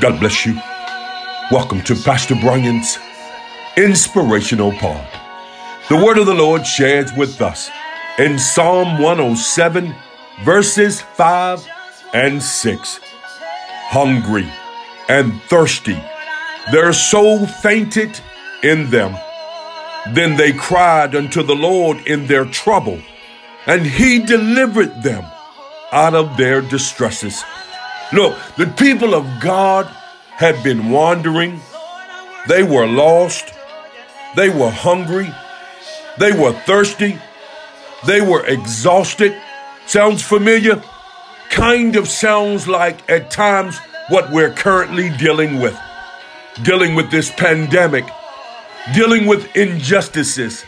God bless you. Welcome to Pastor Brian's Inspirational Pod. The word of the Lord shares with us in Psalm 107, verses 5 and 6. Hungry and thirsty, their soul fainted in them. Then they cried unto the Lord in their trouble, and he delivered them out of their distresses. Look, the people of God had been wandering. They were lost. They were hungry. They were thirsty. They were exhausted. Sounds familiar? Kind of sounds like at times what we're currently dealing with. Dealing with this pandemic, dealing with injustices,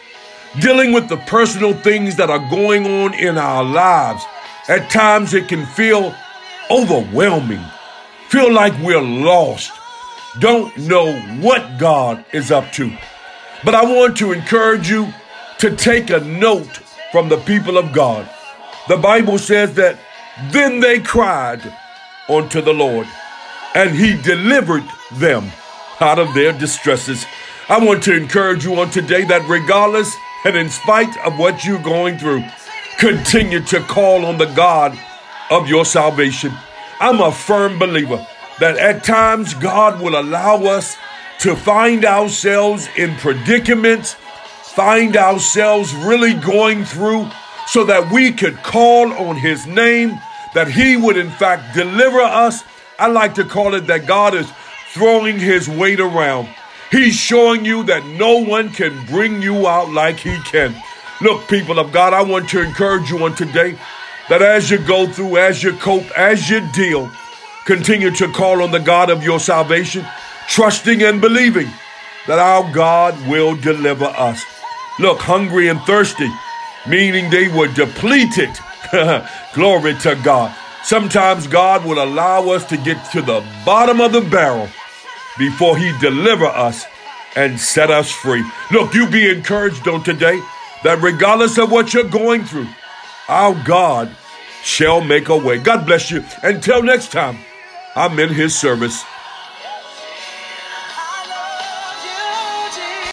dealing with the personal things that are going on in our lives. At times it can feel overwhelming, feel like we're lost, don't know what God is up to. But I want to encourage you to take a note from the people of God. The Bible says that then they cried unto the Lord, and he delivered them out of their distresses. I want to encourage you on today that regardless and in spite of what you're going through, continue to call on the God of your salvation. I'm a firm believer that at times God will allow us to find ourselves in predicaments, find ourselves really going through so that we could call on his name, that he would in fact deliver us. I like to call it that God is throwing his weight around. He's showing you that no one can bring you out like he can. Look, people of God, I want to encourage you on today that as you go through, as you cope, as you deal, continue to call on the God of your salvation, trusting and believing that our God will deliver us. Look, hungry and thirsty, meaning they were depleted. Glory to God. Sometimes God will allow us to get to the bottom of the barrel before he deliver us and set us free. Look, you be encouraged on today that regardless of what you're going through, our God shall make a way. God bless you. Until next time, I'm in his service.